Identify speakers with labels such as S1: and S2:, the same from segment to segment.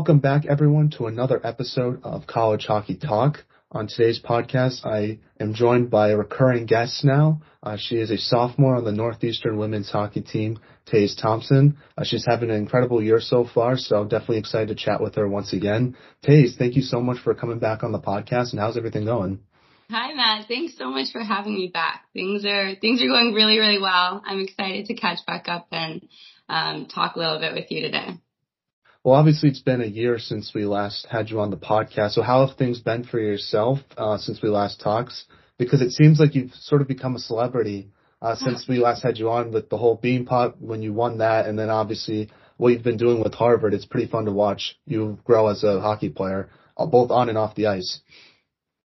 S1: Welcome back everyone to another episode of College Hockey Talk. On today's podcast, I am joined by a recurring guest now. Uh, she is a sophomore on the Northeastern women's hockey team, Taze Thompson. Uh, she's having an incredible year so far, so definitely excited to chat with her once again. Taze, thank you so much for coming back on the podcast and how's everything going?
S2: Hi Matt, thanks so much for having me back. Things are things are going really really well. I'm excited to catch back up and um, talk a little bit with you today.
S1: Well, obviously it's been a year since we last had you on the podcast. So how have things been for yourself uh, since we last talked? Because it seems like you've sort of become a celebrity uh, since we last had you on with the whole Beanpot when you won that, and then obviously what you've been doing with Harvard. It's pretty fun to watch you grow as a hockey player, uh, both on and off the ice.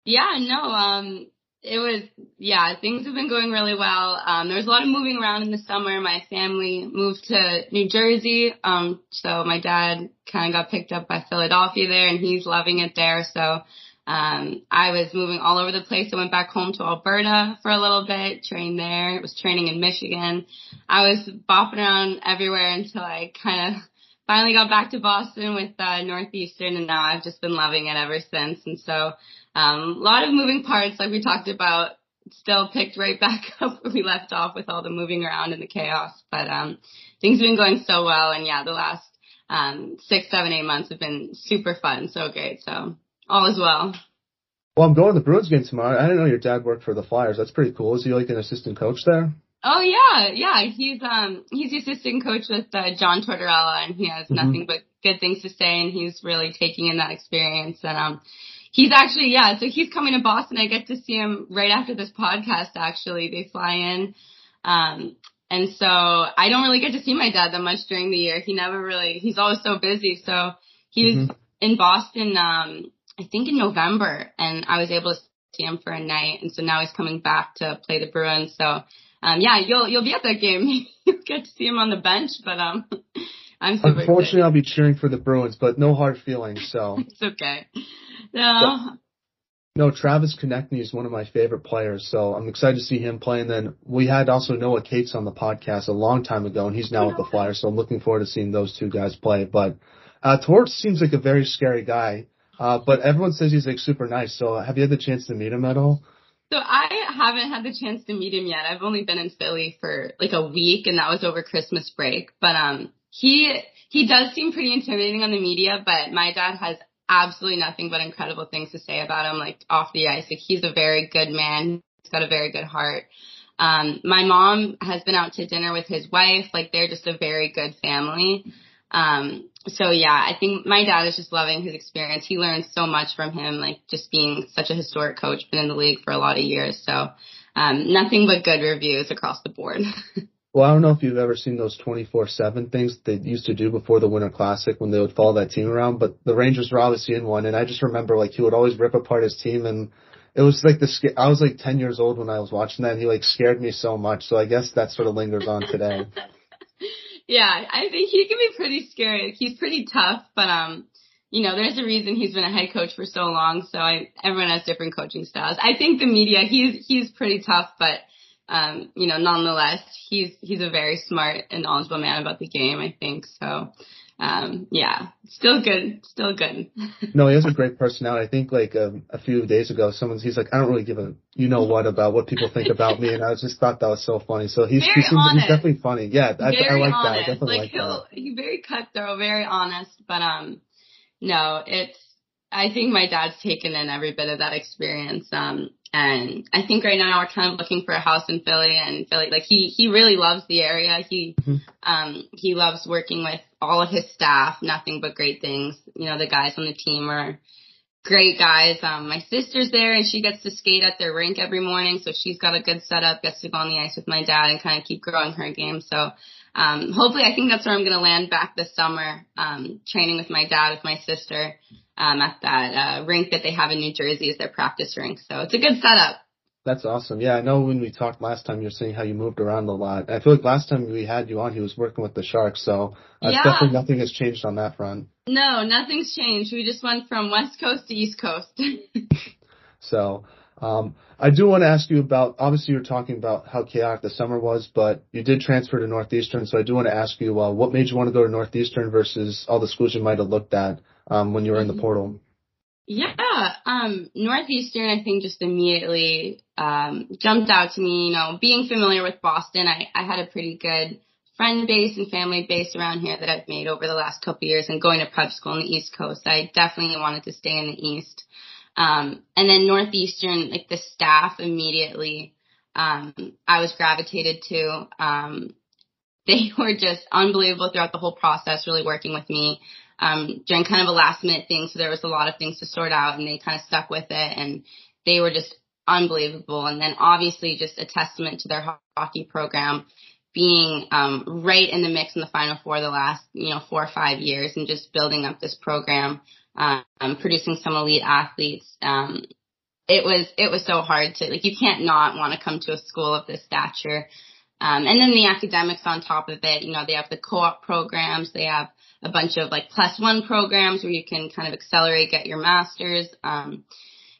S2: Yeah, no, um, it was, yeah, things have been going really well. Um, there was a lot of moving around in the summer. My family moved to New Jersey. Um, so my dad kind of got picked up by Philadelphia there and he's loving it there. So, um, I was moving all over the place. I went back home to Alberta for a little bit, trained there. It was training in Michigan. I was bopping around everywhere until I kind of finally got back to Boston with uh, Northeastern, and now I've just been loving it ever since. And so um, a lot of moving parts, like we talked about, still picked right back up where we left off with all the moving around and the chaos. But um, things have been going so well, and yeah, the last um, six, seven, eight months have been super fun, so great. So all is well.
S1: Well, I'm going to the Bruins game tomorrow. I didn't know your dad worked for the Flyers. That's pretty cool. Is he like an assistant coach there?
S2: Oh yeah, yeah. He's um he's the assistant coach with uh, John Tortorella, and he has mm-hmm. nothing but good things to say, and he's really taking in that experience. And um He's actually, yeah, so he's coming to Boston. I get to see him right after this podcast, actually. They fly in. Um, and so I don't really get to see my dad that much during the year. He never really, he's always so busy. So he was mm-hmm. in Boston, um, I think in November and I was able to see him for a night. And so now he's coming back to play the Bruins. So, um, yeah, you'll, you'll be at that game. you'll get to see him on the bench, but, um, I'm super
S1: Unfortunately,
S2: excited.
S1: I'll be cheering for the Bruins, but no hard feelings. So
S2: it's okay. No.
S1: no, Travis Konecny is one of my favorite players, so I'm excited to see him play. And then we had also Noah Cates on the podcast a long time ago, and he's now with the Flyers, so I'm looking forward to seeing those two guys play. But uh, Torts seems like a very scary guy, uh, but everyone says he's like super nice. So have you had the chance to meet him at all?
S2: So I haven't had the chance to meet him yet. I've only been in Philly for like a week, and that was over Christmas break. But um, he he does seem pretty intimidating on the media, but my dad has absolutely nothing but incredible things to say about him, like off the ice. Like he's a very good man. He's got a very good heart. Um, my mom has been out to dinner with his wife. Like they're just a very good family. Um, so yeah, I think my dad is just loving his experience. He learned so much from him, like just being such a historic coach, been in the league for a lot of years. So, um, nothing but good reviews across the board.
S1: Well, I don't know if you've ever seen those 24-7 things they used to do before the Winter Classic when they would follow that team around, but the Rangers were obviously in one, and I just remember like he would always rip apart his team, and it was like the I was like 10 years old when I was watching that, and he like scared me so much, so I guess that sort of lingers on today.
S2: yeah, I think he can be pretty scary. He's pretty tough, but um, you know, there's a reason he's been a head coach for so long. So I, everyone has different coaching styles. I think the media, he's he's pretty tough, but um, you know, nonetheless, he's he's a very smart and knowledgeable man about the game. I think so. Um, yeah, still good, still good.
S1: no, he has a great personality. I think like um, a few days ago, someone's he's like, I don't really give a you know what about what people think about me, and I just thought that was so funny. So he's
S2: very
S1: he's, he's definitely funny. Yeah, I, I, like
S2: honest.
S1: that. I definitely
S2: like,
S1: like that.
S2: He's very cutthroat, very honest, but um, no, it's I think my dad's taken in every bit of that experience. Um, and I think right now we're kind of looking for a house in Philly and Philly, like he, he really loves the area. He, mm-hmm. um, he loves working with all of his staff, nothing but great things. You know, the guys on the team are great guys. Um, my sister's there and she gets to skate at their rink every morning. So she's got a good setup, gets to go on the ice with my dad and kind of keep growing her game. So, um, hopefully I think that's where I'm going to land back this summer, um, training with my dad, with my sister um, at that uh, rink that they have in New Jersey as their practice rink. So it's a good setup.
S1: That's awesome. Yeah, I know when we talked last time, you were saying how you moved around a lot. I feel like last time we had you on, he was working with the Sharks, so uh, yeah. definitely nothing has changed on that front.
S2: No, nothing's changed. We just went from West Coast to East Coast.
S1: so, Um, I do want to ask you about, obviously you're talking about how chaotic the summer was, but you did transfer to Northeastern, so I do want to ask you, uh, what made you want to go to Northeastern versus all the schools you might have looked at, um, when you were in the mm-hmm. portal?
S2: Yeah, um, Northeastern, I think just immediately, um, jumped out to me, you know, being familiar with Boston, I, I had a pretty good friend base and family base around here that I've made over the last couple years and going to prep school on the East Coast. I definitely wanted to stay in the East. Um, and then Northeastern, like the staff immediately, um, I was gravitated to. Um, they were just unbelievable throughout the whole process, really working with me, um, during kind of a last minute thing. So there was a lot of things to sort out and they kind of stuck with it and they were just unbelievable. And then obviously just a testament to their hockey program being um, right in the mix in the Final Four the last you know four or five years, and just building up this program, um, producing some elite athletes. Um, it was it was so hard to like you can't not want to come to a school of this stature. Um, and then the academics on top of it, you know, they have the co-op programs, they have a bunch of like plus one programs where you can kind of accelerate, get your masters. Um,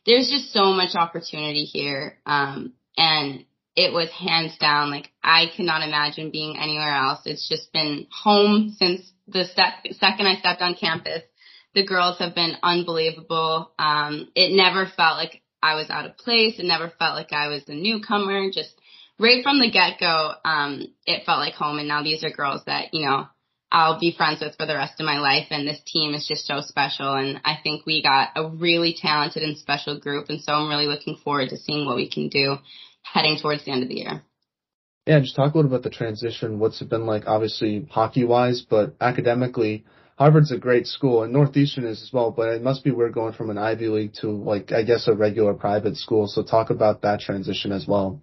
S2: there's just so much opportunity here. Um, and it was hands down like I cannot imagine being anywhere else. It's just been home since the step, second I stepped on campus. The girls have been unbelievable. Um, it never felt like I was out of place. It never felt like I was a newcomer. Just right from the get go, um, it felt like home. And now these are girls that, you know, I'll be friends with for the rest of my life. And this team is just so special. And I think we got a really talented and special group. And so I'm really looking forward to seeing what we can do heading towards the end of the year.
S1: Yeah, just talk a little about the transition. What's it been like, obviously hockey wise, but academically, Harvard's a great school and Northeastern is as well, but it must be weird going from an Ivy League to like, I guess a regular private school. So talk about that transition as well.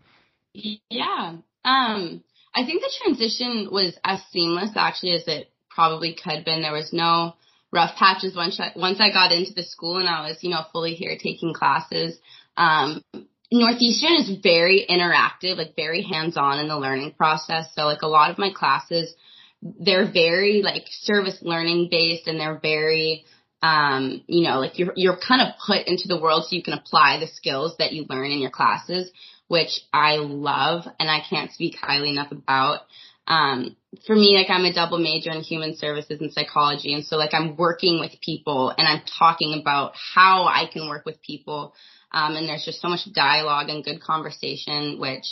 S2: Yeah. Um, I think the transition was as seamless actually as it probably could have been. There was no rough patches once I, once I got into the school and I was, you know, fully here taking classes. Um, Northeastern is very interactive, like very hands-on in the learning process. So like a lot of my classes, they're very like service learning based and they're very, um, you know, like you're, you're kind of put into the world so you can apply the skills that you learn in your classes, which I love and I can't speak highly enough about. Um, for me, like I'm a double major in human services and psychology. And so like I'm working with people and I'm talking about how I can work with people um, and there's just so much dialogue and good conversation, which,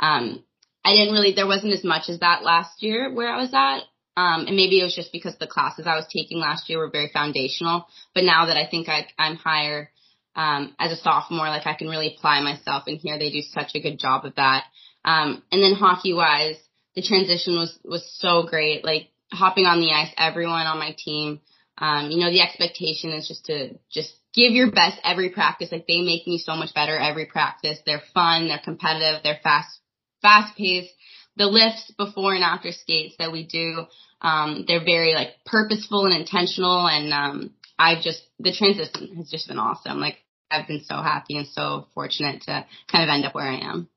S2: um, I didn't really, there wasn't as much as that last year where I was at. Um, and maybe it was just because the classes I was taking last year were very foundational. But now that I think I, I'm higher, um, as a sophomore, like I can really apply myself and here they do such a good job of that. Um, and then hockey wise, the transition was, was so great. Like hopping on the ice, everyone on my team, um, you know, the expectation is just to just give your best every practice. Like they make me so much better every practice. They're fun, they're competitive, they're fast, fast paced. The lifts before and after skates that we do, um, they're very like purposeful and intentional. And, um, I've just, the transition has just been awesome. Like I've been so happy and so fortunate to kind of end up where I am.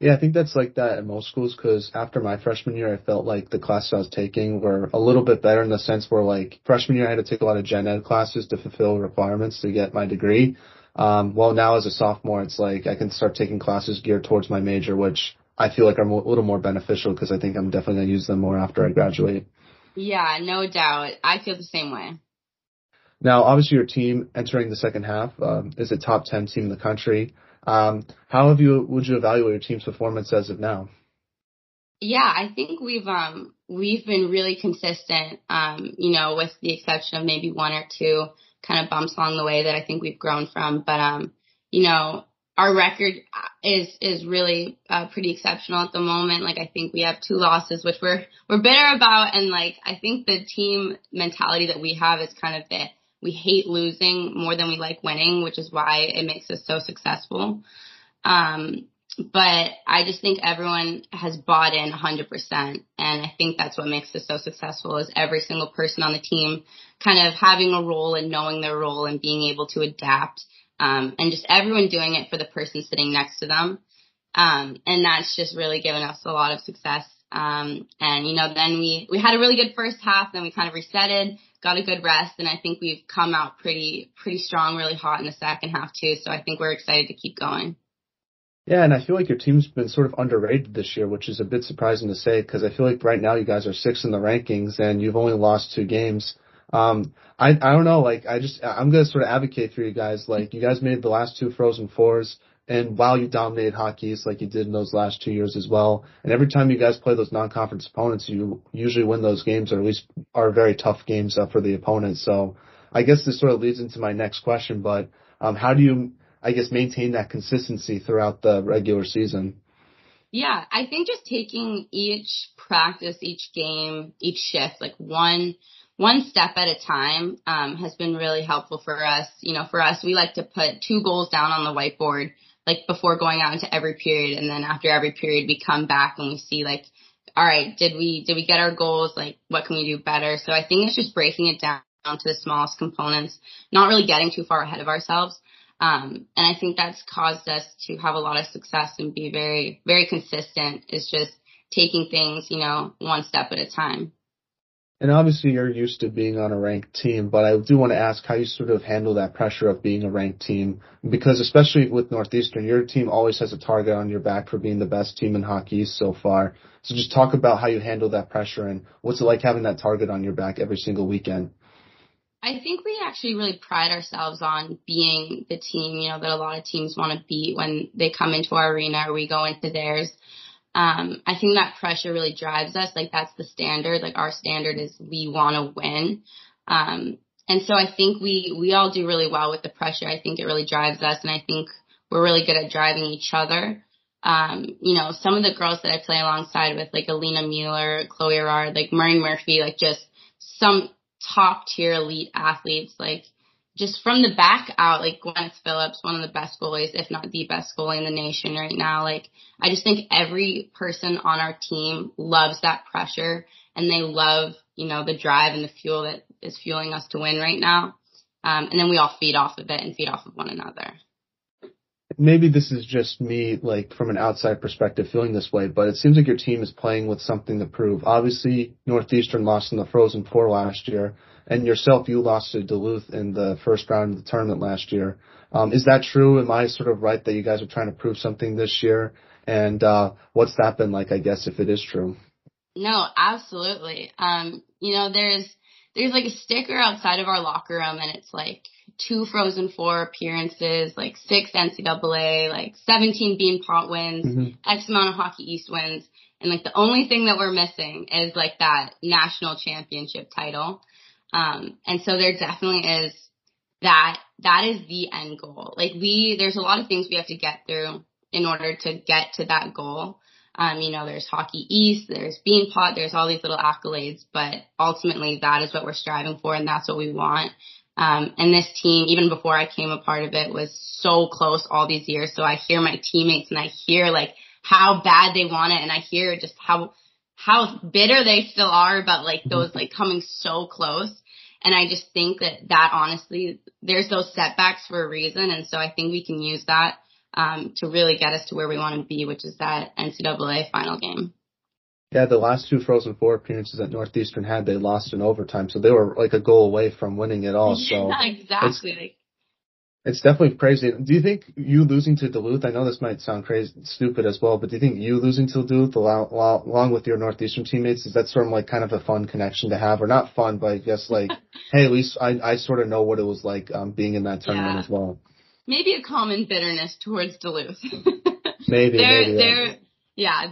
S1: Yeah, I think that's like that at most schools because after my freshman year, I felt like the classes I was taking were a little bit better in the sense where like freshman year I had to take a lot of gen ed classes to fulfill requirements to get my degree. Um, well, now as a sophomore, it's like I can start taking classes geared towards my major, which I feel like are a little more beneficial because I think I'm definitely going to use them more after I graduate.
S2: Yeah, no doubt. I feel the same way.
S1: Now, obviously, your team entering the second half um, is a top 10 team in the country. Um, how have you would you evaluate your team's performance as of now?
S2: Yeah, I think we've um we've been really consistent. Um, you know, with the exception of maybe one or two kind of bumps along the way that I think we've grown from. But um, you know, our record is is really uh, pretty exceptional at the moment. Like I think we have two losses, which we're we're bitter about, and like I think the team mentality that we have is kind of the we hate losing more than we like winning, which is why it makes us so successful. Um, but I just think everyone has bought in 100%. And I think that's what makes us so successful is every single person on the team kind of having a role and knowing their role and being able to adapt. Um, and just everyone doing it for the person sitting next to them. Um, and that's just really given us a lot of success Um, and you know, then we, we had a really good first half, then we kind of resetted, got a good rest, and I think we've come out pretty, pretty strong, really hot in the second half too. So I think we're excited to keep going.
S1: Yeah, and I feel like your team's been sort of underrated this year, which is a bit surprising to say because I feel like right now you guys are sixth in the rankings and you've only lost two games. Um, I I don't know, like I just I'm gonna sort of advocate for you guys. Like you guys made the last two Frozen Fours, and while you dominated Hockey like you did in those last two years as well, and every time you guys play those non-conference opponents, you usually win those games, or at least are very tough games uh, for the opponents. So I guess this sort of leads into my next question, but um, how do you I guess, maintain that consistency throughout the regular season?
S2: Yeah, I think just taking each practice, each game, each shift, like one one step at a time, um, has been really helpful for us. You know, for us, we like to put two goals down on the whiteboard, like before going out into every period, and then after every period, we come back and we see like, all right, did we did we get our goals? Like, what can we do better? So I think it's just breaking it down to the smallest components, not really getting too far ahead of ourselves. Um, and I think that's caused us to have a lot of success and be very, very consistent is just taking things, you know, one step at a time.
S1: And obviously you're used to being on a ranked team, but I do want to ask how you sort of handle that pressure of being a ranked team because especially with Northeastern, your team always has a target on your back for being the best team in hockey so far. So just talk about how you handle that pressure and what's it like having that target on your back every single weekend.
S2: I think we actually really pride ourselves on being the team, you know, that a lot of teams want to beat when they come into our arena or we go into theirs. Um, I think that pressure really drives us. Like that's the standard. Like our standard is we want to win. Um, and so I think we, we all do really well with the pressure. I think it really drives us and I think we're really good at driving each other. Um, you know, some of the girls that I play alongside with, like Alina Mueller, Chloé Aurard, like Maureen Murphy, like just some top tier elite athletes, like just from the back out, like Gwyneth Phillips, one of the best goalies, if not the best goalie in the nation right now. Like, I just think every person on our team loves that pressure and they love, you know, the drive and the fuel that is fueling us to win right now. Um, and then we all feed off of it and feed off of one another
S1: maybe this is just me, like from an outside perspective, feeling this way, but it seems like your team is playing with something to prove. Obviously, Northeastern lost in the Frozen Four last year, and yourself, you lost to Duluth in the first round of the tournament last year. Um, is that true? Am I sort of right that you guys are trying to prove something this year? And uh, what's that been like? I guess if it is true.
S2: No, absolutely. Um, you know, there's there's like a sticker outside of our locker room, and it's like two Frozen Four appearances, like six NCAA, like 17 Beanpot wins, mm-hmm. X amount of Hockey East wins. And like the only thing that we're missing is like that national championship title. Um, and so there definitely is that, that is the end goal. Like we, there's a lot of things we have to get through in order to get to that goal. Um, you know, there's Hockey East, there's Beanpot, there's all these little accolades, but ultimately that is what we're striving for and that's what we want. Um, and this team, even before I came a part of it, was so close all these years. So I hear my teammates and I hear like how bad they want it and I hear just how, how bitter they still are about like mm-hmm. those like coming so close. And I just think that that honestly, there's those setbacks for a reason. And so I think we can use that, um, to really get us to where we want to be, which is that NCAA final game.
S1: Yeah, the last two Frozen Four appearances that Northeastern had, they lost in overtime, so they were like a goal away from winning it all. So
S2: yeah, exactly.
S1: It's, definitely crazy. Do you think you losing to Duluth? I know this might sound crazy, stupid as well, but do you think you losing to Duluth along, along with your Northeastern teammates is that sort of like kind of a fun connection to have, or not fun, but I guess like, hey, at least I I sort of know what it was like um, being in that tournament yeah. as well.
S2: Maybe a common bitterness towards Duluth.
S1: maybe
S2: they're
S1: maybe,
S2: they're yeah,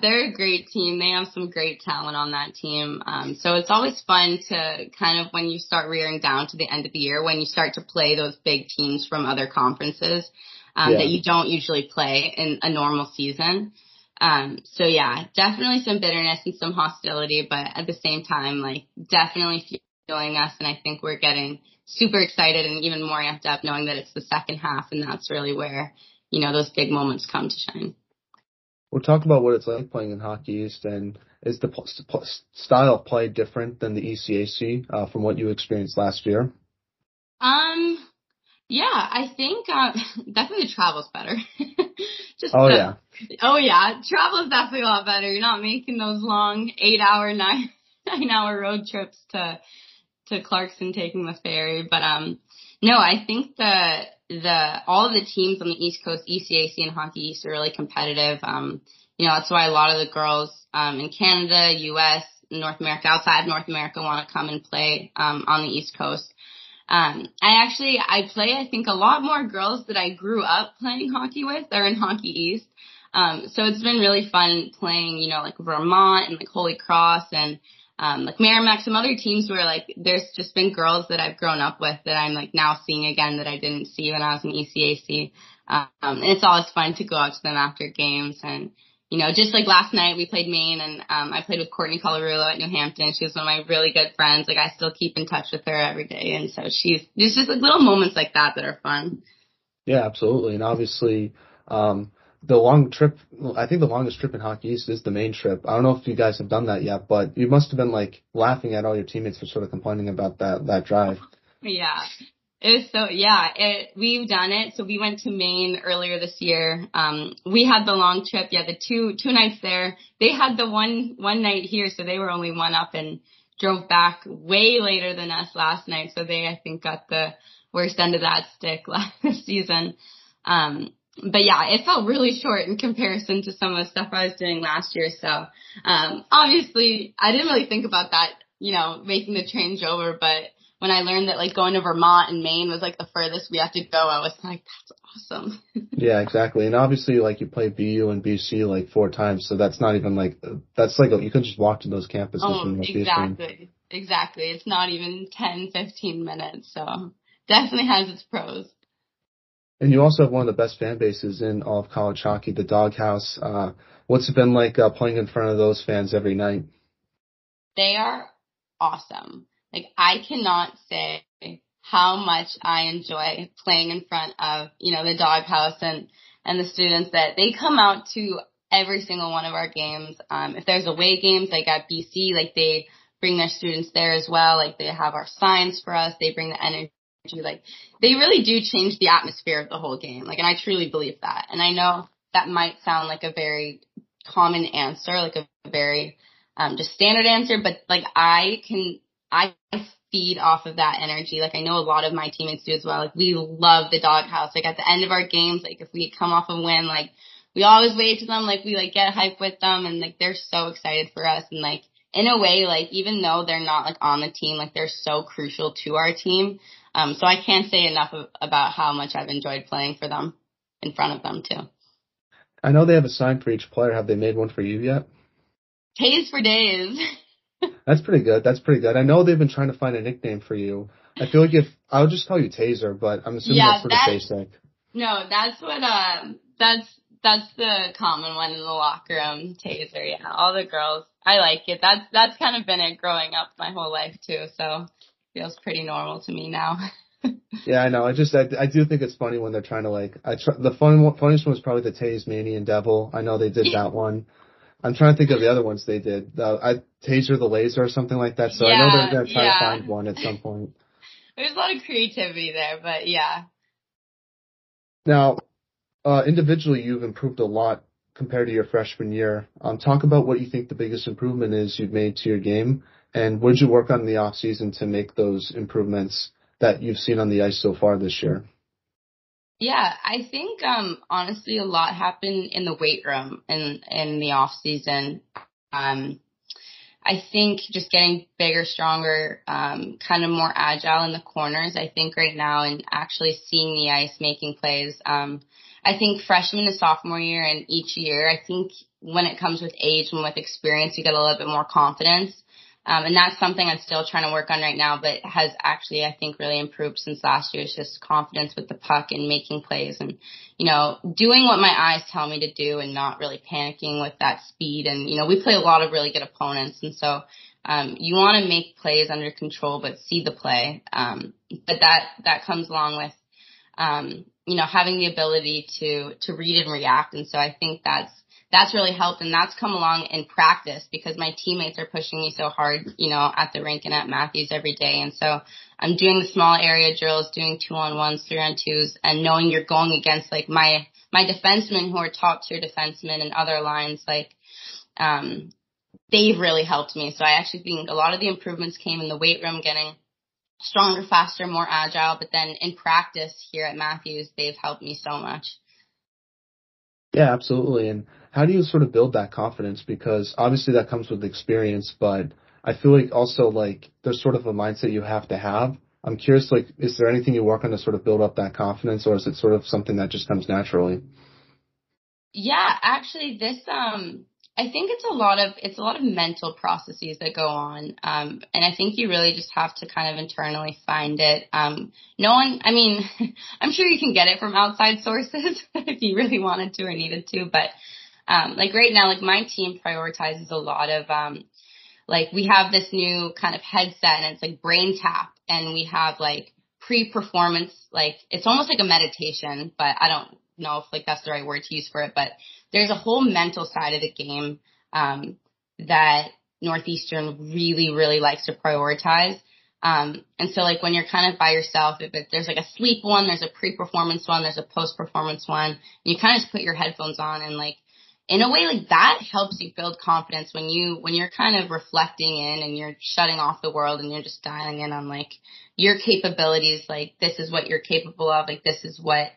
S2: they're a great team. They have some great talent on that team. Um, so it's always fun to kind of when you start rearing down to the end of the year, when you start to play those big teams from other conferences um, yeah. that you don't usually play in a normal season. Um, so yeah, definitely some bitterness and some hostility, but at the same time, like definitely feeling us. And I think we're getting super excited and even more amped up knowing that it's the second half and that's really where, you know, those big moments come to shine.
S1: We'll talk about what it's like playing in Hockey East, and is the style of play different than the ECAC uh, from what you experienced last year?
S2: Um, Yeah, I think um, definitely travel's better.
S1: Just oh yeah.
S2: Oh yeah, travel is definitely a lot better. You're not making those long eight hour, nine nine hour road trips to to Clarkson taking the ferry. But um, no, I think the the all of the teams on the East Coast, ECAC and Hockey East, are really competitive. Um, you know, that's why a lot of the girls um, in Canada, U.S., North America, outside North America, want to come and play um, on the East Coast. Um, I actually I play I think a lot more girls that I grew up playing hockey with. They're in Hockey East. Um, so it's been really fun playing, you know, like Vermont and like Holy Cross and um, like Merrimack, some other teams where like there's just been girls that I've grown up with that I'm like now seeing again that I didn't see when I was in ECAC. Um, and it's always fun to go out to them after games and you know, just like last night we played Maine and um I played with Courtney Colarulo at New Hampton. She was one of my really good friends. Like I still keep in touch with her every day and so she's there's just like little moments like that that are fun.
S1: Yeah, absolutely. And obviously, um the long trip I think the longest trip in Hockey East is the Maine trip. I don't know if you guys have done that yet, but you must have been like laughing at all your teammates for sort of complaining about that that drive.
S2: Yeah. It was so yeah. It we've done it. So we went to Maine earlier this year. Um, we had the long trip. Yeah, the two two nights there. They had the one one night here, so they were only one up and drove back way later than us last night. So they I think got the worst end of that stick last season. Um, but yeah, it felt really short in comparison to some of the stuff I was doing last year. So um, obviously, I didn't really think about that, you know, making the change over, but when I learned that like going to Vermont and Maine was like the furthest we had to go, I was like, that's awesome.
S1: yeah, exactly. And obviously, like you play BU and BC like four times, so that's not even like that's like you could just walk to those campuses.
S2: Oh, exactly, exactly. It's not even 10, 15 minutes, so definitely has its pros.
S1: And you also have one of the best fan bases in all of college hockey, the Doghouse. Uh, what's it been like uh, playing in front of those fans every night?
S2: They are awesome. Like I cannot say how much I enjoy playing in front of, you know, the doghouse and, and the students that they come out to every single one of our games. Um, if there's away games like at BC, like they bring their students there as well. Like they have our signs for us. They bring the energy. Like they really do change the atmosphere of the whole game. Like, and I truly believe that. And I know that might sound like a very common answer, like a very, um, just standard answer, but like I can I feed off of that energy. Like I know a lot of my teammates do as well. Like we love the doghouse. Like at the end of our games, like if we come off a win, like we always wave to them, like we like get hype with them and like they're so excited for us and like in a way, like even though they're not like on the team, like they're so crucial to our team. Um, so I can't say enough of, about how much I've enjoyed playing for them in front of them too.
S1: I know they have a sign for each player. Have they made one for you yet?
S2: Taze for days.
S1: That's pretty good. That's pretty good. I know they've been trying to find a nickname for you. I feel like if I'll just call you Taser, but I'm assuming yeah, that's for the basic.
S2: No, that's what uh that's that's the common one in the locker room, Taser, yeah. All the girls. I like it. That's that's kind of been it growing up my whole life too, so feels pretty normal to me now.
S1: yeah, I know. I just I, I do think it's funny when they're trying to like I tr- the fun funniest one was probably the and Devil. I know they did that one. I'm trying to think of the other ones they did. Uh, I Taser the Laser or something like that. So yeah, I know they're gonna try yeah. to find one at some point.
S2: There's a lot of creativity there, but yeah.
S1: Now, uh, individually, you've improved a lot compared to your freshman year. Um, talk about what you think the biggest improvement is you've made to your game, and what did you work on in the off season to make those improvements that you've seen on the ice so far this year?
S2: Yeah, I think um honestly a lot happened in the weight room in in the off season. Um I think just getting bigger, stronger, um, kind of more agile in the corners. I think right now and actually seeing the ice making plays. Um, I think freshman to sophomore year and each year, I think when it comes with age and with experience, you get a little bit more confidence. Um, and that's something I'm still trying to work on right now, but has actually, I think, really improved since last year. It's just confidence with the puck and making plays and, you know, doing what my eyes tell me to do and not really panicking with that speed. And, you know, we play a lot of really good opponents. And so, um, you want to make plays under control, but see the play. Um, but that, that comes along with, um, you know, having the ability to, to read and react. And so I think that's, that's really helped and that's come along in practice because my teammates are pushing me so hard, you know, at the rink and at Matthews every day. And so I'm doing the small area drills, doing two on ones, three on twos and knowing you're going against like my, my defensemen who are top tier defensemen and other lines like, um, they've really helped me. So I actually think a lot of the improvements came in the weight room getting stronger, faster, more agile, but then in practice here at Matthews, they've helped me so much.
S1: Yeah, absolutely. And how do you sort of build that confidence? Because obviously that comes with experience, but I feel like also like there's sort of a mindset you have to have. I'm curious, like, is there anything you work on to sort of build up that confidence, or is it sort of something that just comes naturally?
S2: Yeah, actually, this um, I think it's a lot of it's a lot of mental processes that go on, um, and I think you really just have to kind of internally find it. Um, no one, I mean, I'm sure you can get it from outside sources if you really wanted to or needed to, but um, like right now, like my team prioritizes a lot of um, like we have this new kind of headset and it's like BrainTap, and we have like pre-performance, like it's almost like a meditation, but I don't know if like that's the right word to use for it, but there's a whole mental side of the game um, that Northeastern really, really likes to prioritize. Um, and so like when you're kind of by yourself, if it, there's like a sleep one, there's a pre-performance one, there's a post-performance one, and you kind of just put your headphones on and like in a way like that helps you build confidence when you when you're kind of reflecting in and you're shutting off the world and you're just dialing in on like your capabilities like this is what you're capable of like this is what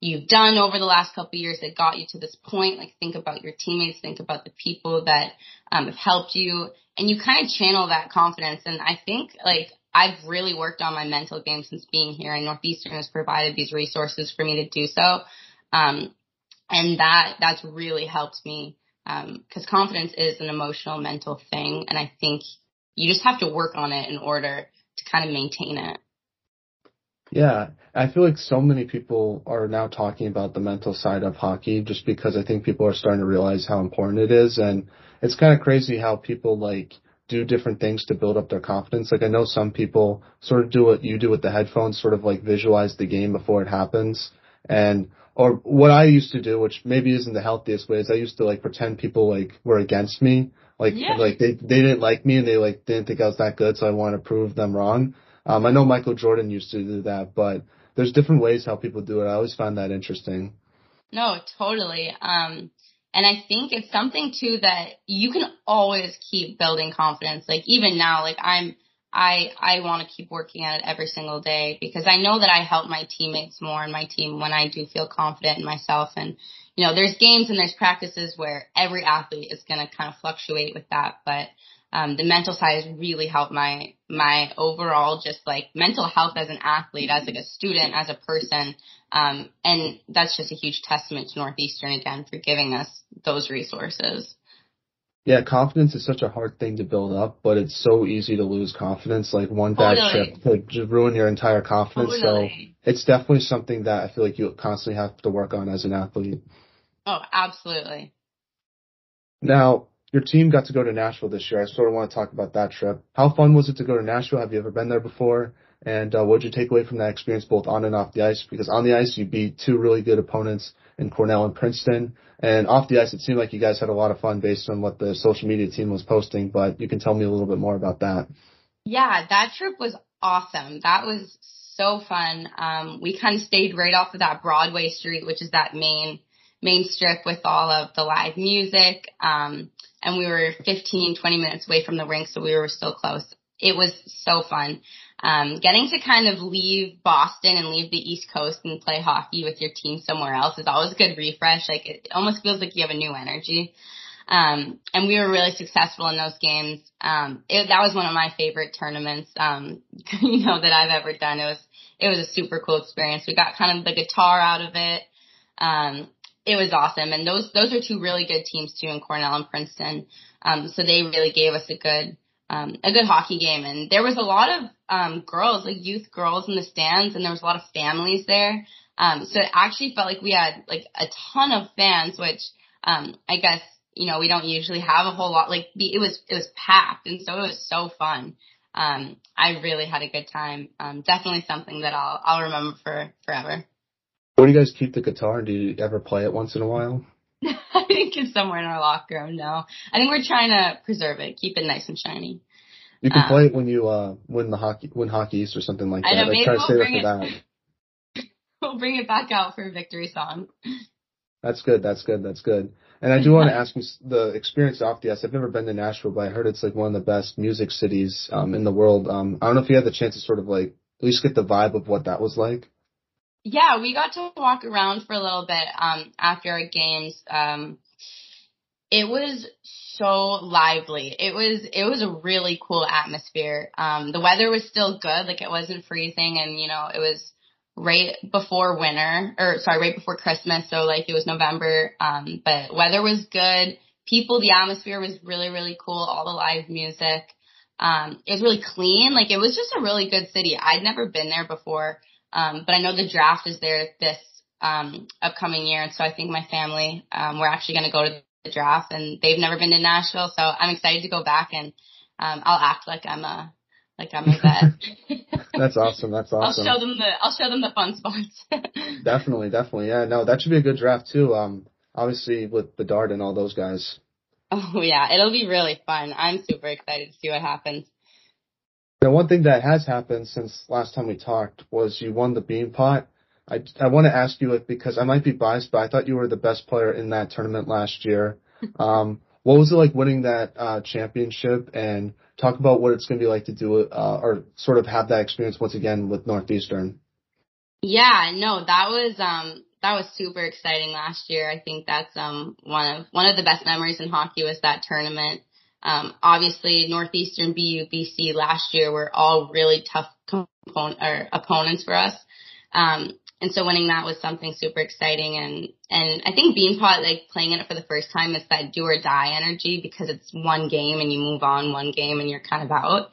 S2: you've done over the last couple of years that got you to this point. Like think about your teammates, think about the people that um, have helped you, and you kind of channel that confidence. And I think like I've really worked on my mental game since being here, and Northeastern has provided these resources for me to do so. Um, and that that's really helped me because um, confidence is an emotional, mental thing, and I think you just have to work on it in order to kind of maintain it.
S1: Yeah, I feel like so many people are now talking about the mental side of hockey just because I think people are starting to realize how important it is. And it's kind of crazy how people like do different things to build up their confidence. Like I know some people sort of do what you do with the headphones, sort of like visualize the game before it happens. And, or what I used to do, which maybe isn't the healthiest way, is I used to like pretend people like were against me. Like, yeah. like they, they didn't like me and they like didn't think I was that good. So I wanted to prove them wrong. Um, I know Michael Jordan used to do that, but there's different ways how people do it. I always find that interesting.
S2: No, totally. Um, and I think it's something too that you can always keep building confidence. Like even now, like I'm, I, I want to keep working at it every single day because I know that I help my teammates more and my team when I do feel confident in myself. And, you know, there's games and there's practices where every athlete is going to kind of fluctuate with that. But um, the mental side has really helped my my overall just like mental health as an athlete, as like a student, as a person, um, and that's just a huge testament to Northeastern again for giving us those resources.
S1: Yeah, confidence is such a hard thing to build up, but it's so easy to lose confidence. Like one bad totally. trip could just ruin your entire confidence. Totally. So it's definitely something that I feel like you constantly have to work on as an athlete.
S2: Oh, absolutely.
S1: Now, your team got to go to Nashville this year. I sort of want to talk about that trip. How fun was it to go to Nashville? Have you ever been there before? And uh, what did you take away from that experience, both on and off the ice? Because on the ice, you beat two really good opponents in Cornell and Princeton. And off the ice, it seemed like you guys had a lot of fun based on what the social media team was posting. But you can tell me a little bit more about that.
S2: Yeah, that trip was awesome. That was so fun. Um, we kind of stayed right off of that Broadway street, which is that main main strip with all of the live music. Um, and we were 15, 20 minutes away from the rink, so we were still close. It was so fun. Um, getting to kind of leave Boston and leave the East Coast and play hockey with your team somewhere else is always a good refresh. Like it almost feels like you have a new energy. Um, and we were really successful in those games. Um, it, that was one of my favorite tournaments, um, you know, that I've ever done. It was, it was a super cool experience. We got kind of the guitar out of it. Um, it was awesome. And those those are two really good teams too in Cornell and Princeton. Um, so they really gave us a good um, a good hockey game. And there was a lot of um, girls, like youth girls in the stands, and there was a lot of families there. Um, so it actually felt like we had like a ton of fans, which um, I guess you know we don't usually have a whole lot. Like it was it was packed, and so it was so fun. Um, I really had a good time. Um, definitely something that I'll I'll remember for forever.
S1: Where do you guys keep the guitar? Do you ever play it once in a while?
S2: I think it's somewhere in our locker room. No, I think we're trying to preserve it, keep it nice and shiny.
S1: You can um, play it when you uh win the hockey win hockey east or something like that. I know, maybe
S2: try we'll to save it for that. we'll bring it back out for a victory song.
S1: That's good. That's good. That's good. And I do want to ask you the experience off the ice. I've never been to Nashville, but I heard it's like one of the best music cities um, in the world. Um, I don't know if you had the chance to sort of like at least get the vibe of what that was like.
S2: Yeah, we got to walk around for a little bit um, after our games. Um, it was so lively. It was it was a really cool atmosphere. Um, the weather was still good, like it wasn't freezing, and you know it was right before winter or sorry, right before Christmas. So like it was November. Um, but weather was good. People, the atmosphere was really really cool. All the live music. Um, it was really clean. Like it was just a really good city. I'd never been there before. Um, but I know the draft is there this um, upcoming year, and so I think my family um, we're actually going to go to the draft, and they've never been to Nashville, so I'm excited to go back, and um, I'll act like I'm a like I'm a vet.
S1: That's awesome. That's awesome.
S2: I'll show them the I'll show them the fun spots.
S1: definitely, definitely. Yeah, no, that should be a good draft too. Um, obviously with Bedard and all those guys.
S2: Oh yeah, it'll be really fun. I'm super excited to see what happens.
S1: Now, one thing that has happened since last time we talked was you won the Beanpot. I, I want to ask you it because I might be biased, but I thought you were the best player in that tournament last year. Um, what was it like winning that uh, championship? And talk about what it's going to be like to do it, uh, or sort of have that experience once again with Northeastern.
S2: Yeah, no, that was um that was super exciting last year. I think that's um one of one of the best memories in hockey was that tournament. Um, obviously, Northeastern, BU, BC last year were all really tough component, or opponents for us. Um, and so winning that was something super exciting. And, and I think Beanpot, like playing in it for the first time, is that do or die energy because it's one game and you move on one game and you're kind of out.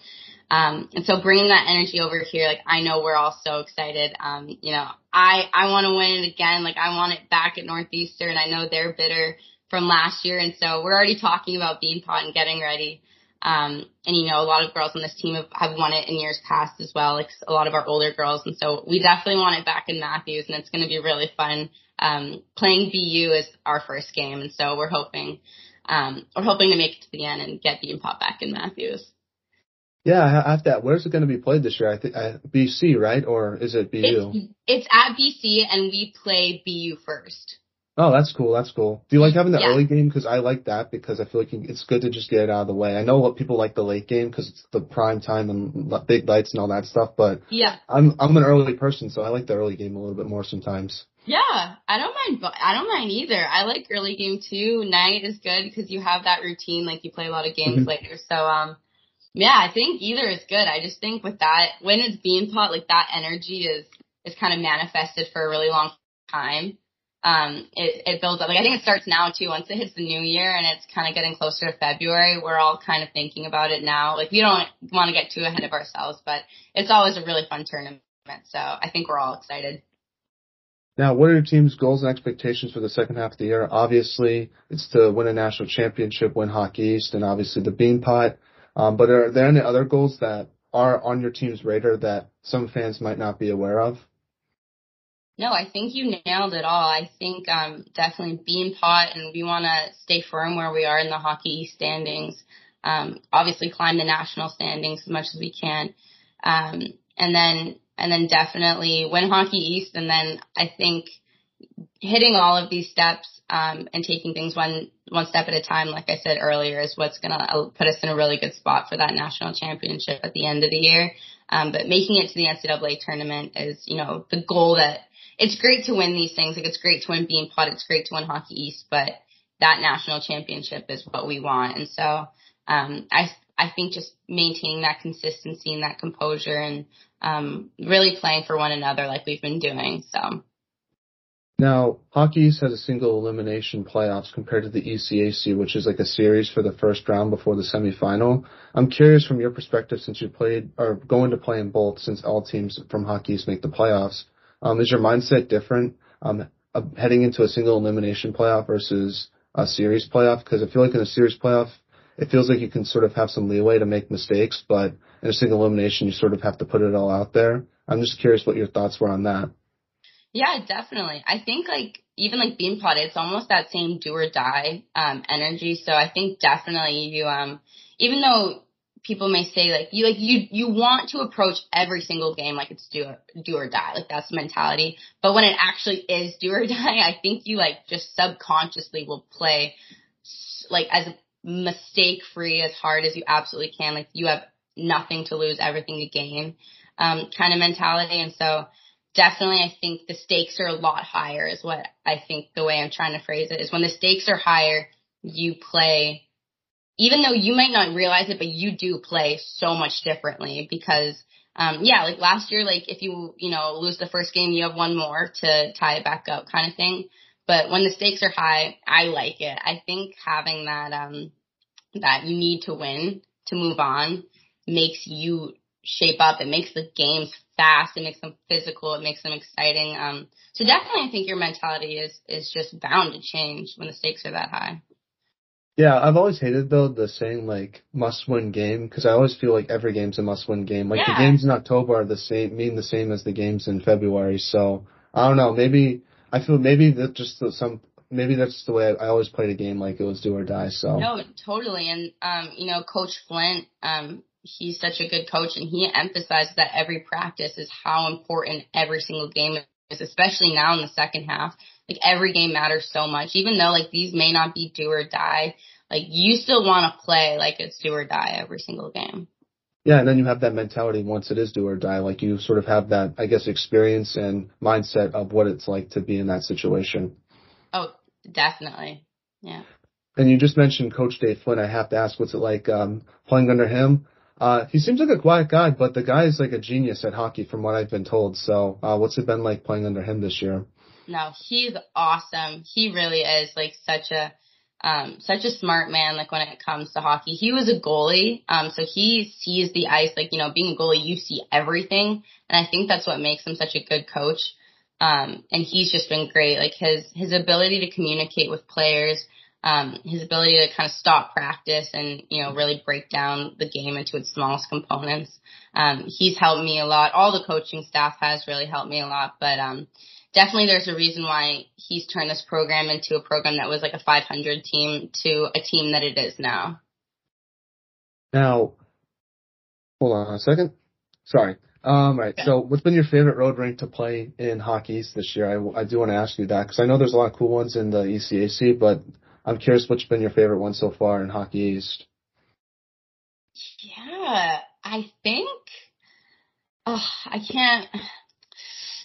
S2: Um, and so bringing that energy over here, like I know we're all so excited. Um, you know, I, I want to win it again. Like I want it back at Northeastern. I know they're bitter from last year. And so we're already talking about Beanpot and getting ready. Um, and you know, a lot of girls on this team have, have won it in years past as well, like a lot of our older girls. And so we definitely want it back in Matthews and it's going to be really fun. Um, playing BU is our first game. And so we're hoping, um, we're hoping to make it to the end and get Beanpot back in Matthews.
S1: Yeah, I have that. Where's it going to be played this year? I think BC, right? Or is it BU?
S2: It's, it's at BC and we play BU first.
S1: Oh, that's cool. That's cool. Do you like having the yeah. early game? Because I like that because I feel like it's good to just get it out of the way. I know what people like the late game because it's the prime time and big lights and all that stuff. But
S2: yeah,
S1: I'm I'm an early person, so I like the early game a little bit more sometimes.
S2: Yeah, I don't mind. I don't mind either. I like early game too. Night is good because you have that routine. Like you play a lot of games mm-hmm. later. So um, yeah, I think either is good. I just think with that when it's Beanpot, like that energy is is kind of manifested for a really long time um, it, it builds up. Like I think it starts now too. Once it hits the new year and it's kind of getting closer to February, we're all kind of thinking about it now. Like we don't want to get too ahead of ourselves, but it's always a really fun tournament. So I think we're all excited.
S1: Now, what are your team's goals and expectations for the second half of the year? Obviously, it's to win a national championship, win Hockey East, and obviously the Beanpot. Um, but are there any other goals that are on your team's radar that some fans might not be aware of?
S2: No, I think you nailed it all. I think um, definitely Beanpot, and we want to stay firm where we are in the Hockey East standings. Um, obviously, climb the national standings as much as we can, um, and then and then definitely win Hockey East. And then I think hitting all of these steps um, and taking things one one step at a time, like I said earlier, is what's going to put us in a really good spot for that national championship at the end of the year. Um, but making it to the NCAA tournament is, you know, the goal that it's great to win these things. Like it's great to win Beanpot. It's great to win Hockey East, but that national championship is what we want. And so, um, I, I think just maintaining that consistency and that composure and, um, really playing for one another like we've been doing. So.
S1: Now, Hockey East has a single elimination playoffs compared to the ECAC, which is like a series for the first round before the semifinal. I'm curious from your perspective, since you played or going to play in both, since all teams from Hockey East make the playoffs. Um, is your mindset different um, heading into a single elimination playoff versus a series playoff? Because I feel like in a series playoff, it feels like you can sort of have some leeway to make mistakes, but in a single elimination, you sort of have to put it all out there. I'm just curious what your thoughts were on that.
S2: Yeah, definitely. I think like even like Beanpot, it's almost that same do or die um energy. So I think definitely you um even though people may say like you like you you want to approach every single game like it's do or, do or die. Like that's the mentality. But when it actually is do or die i think you like just subconsciously will play like as mistake free as hard as you absolutely can. Like you have nothing to lose everything to gain um kind of mentality. And so definitely I think the stakes are a lot higher is what I think the way I'm trying to phrase it is when the stakes are higher, you play, even though you might not realize it, but you do play so much differently because, um, yeah, like last year, like if you, you know, lose the first game, you have one more to tie it back up kind of thing. But when the stakes are high, I like it. I think having that, um, that you need to win to move on makes you shape up. It makes the games fast. It makes them physical. It makes them exciting. Um, so definitely I think your mentality is, is just bound to change when the stakes are that high.
S1: Yeah, I've always hated though the saying like must win game because I always feel like every game's a must win game. Like yeah. the games in October are the same, mean the same as the games in February. So I don't know. Maybe I feel maybe that just some maybe that's the way I, I always played a game like it was do or die. So
S2: no, totally. And um, you know, Coach Flint, um, he's such a good coach and he emphasizes that every practice is how important every single game is, especially now in the second half. Like every game matters so much, even though like these may not be do or die. Like you still want to play like it's do or die every single game.
S1: Yeah, and then you have that mentality once it is do or die. Like you sort of have that, I guess, experience and mindset of what it's like to be in that situation.
S2: Oh, definitely. Yeah.
S1: And you just mentioned Coach Dave Flint. I have to ask, what's it like um, playing under him? Uh, he seems like a quiet guy, but the guy is like a genius at hockey from what I've been told. So, uh, what's it been like playing under him this year?
S2: No, he's awesome. He really is like such a, um, such a smart man, like when it comes to hockey. He was a goalie, um, so he sees the ice, like, you know, being a goalie, you see everything. And I think that's what makes him such a good coach. Um, and he's just been great. Like his, his ability to communicate with players, um, his ability to kind of stop practice and you know really break down the game into its smallest components. Um, he's helped me a lot. All the coaching staff has really helped me a lot, but um, definitely there's a reason why he's turned this program into a program that was like a 500 team to a team that it is now.
S1: Now, hold on a second. Sorry. Um, right. So, what's been your favorite road rink to play in Hockey this year? I, I do want to ask you that because I know there's a lot of cool ones in the ECAC, but I'm curious what's been your favorite one so far in Hockey East.
S2: Yeah, I think. Oh, I can't.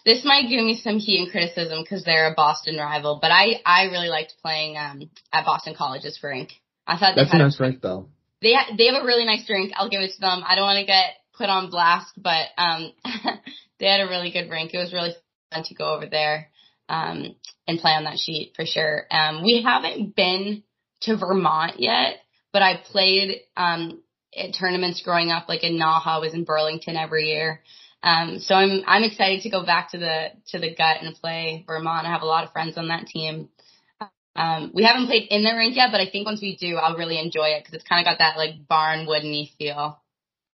S2: This might give me some heat and criticism because they're a Boston rival, but I I really liked playing um at Boston College's for rink. I thought
S1: that's a nice rink though.
S2: They ha- they have a really nice rink. I'll give it to them. I don't want to get put on blast, but um they had a really good rink. It was really fun to go over there um, and play on that sheet for sure. Um, we haven't been to Vermont yet, but I played um, at tournaments growing up, like in Naha, was in Burlington every year. Um, so I'm I'm excited to go back to the to the gut and play Vermont. I have a lot of friends on that team. Um, we haven't played in the rink yet, but I think once we do, I'll really enjoy it because it's kind of got that like barn woodeny feel.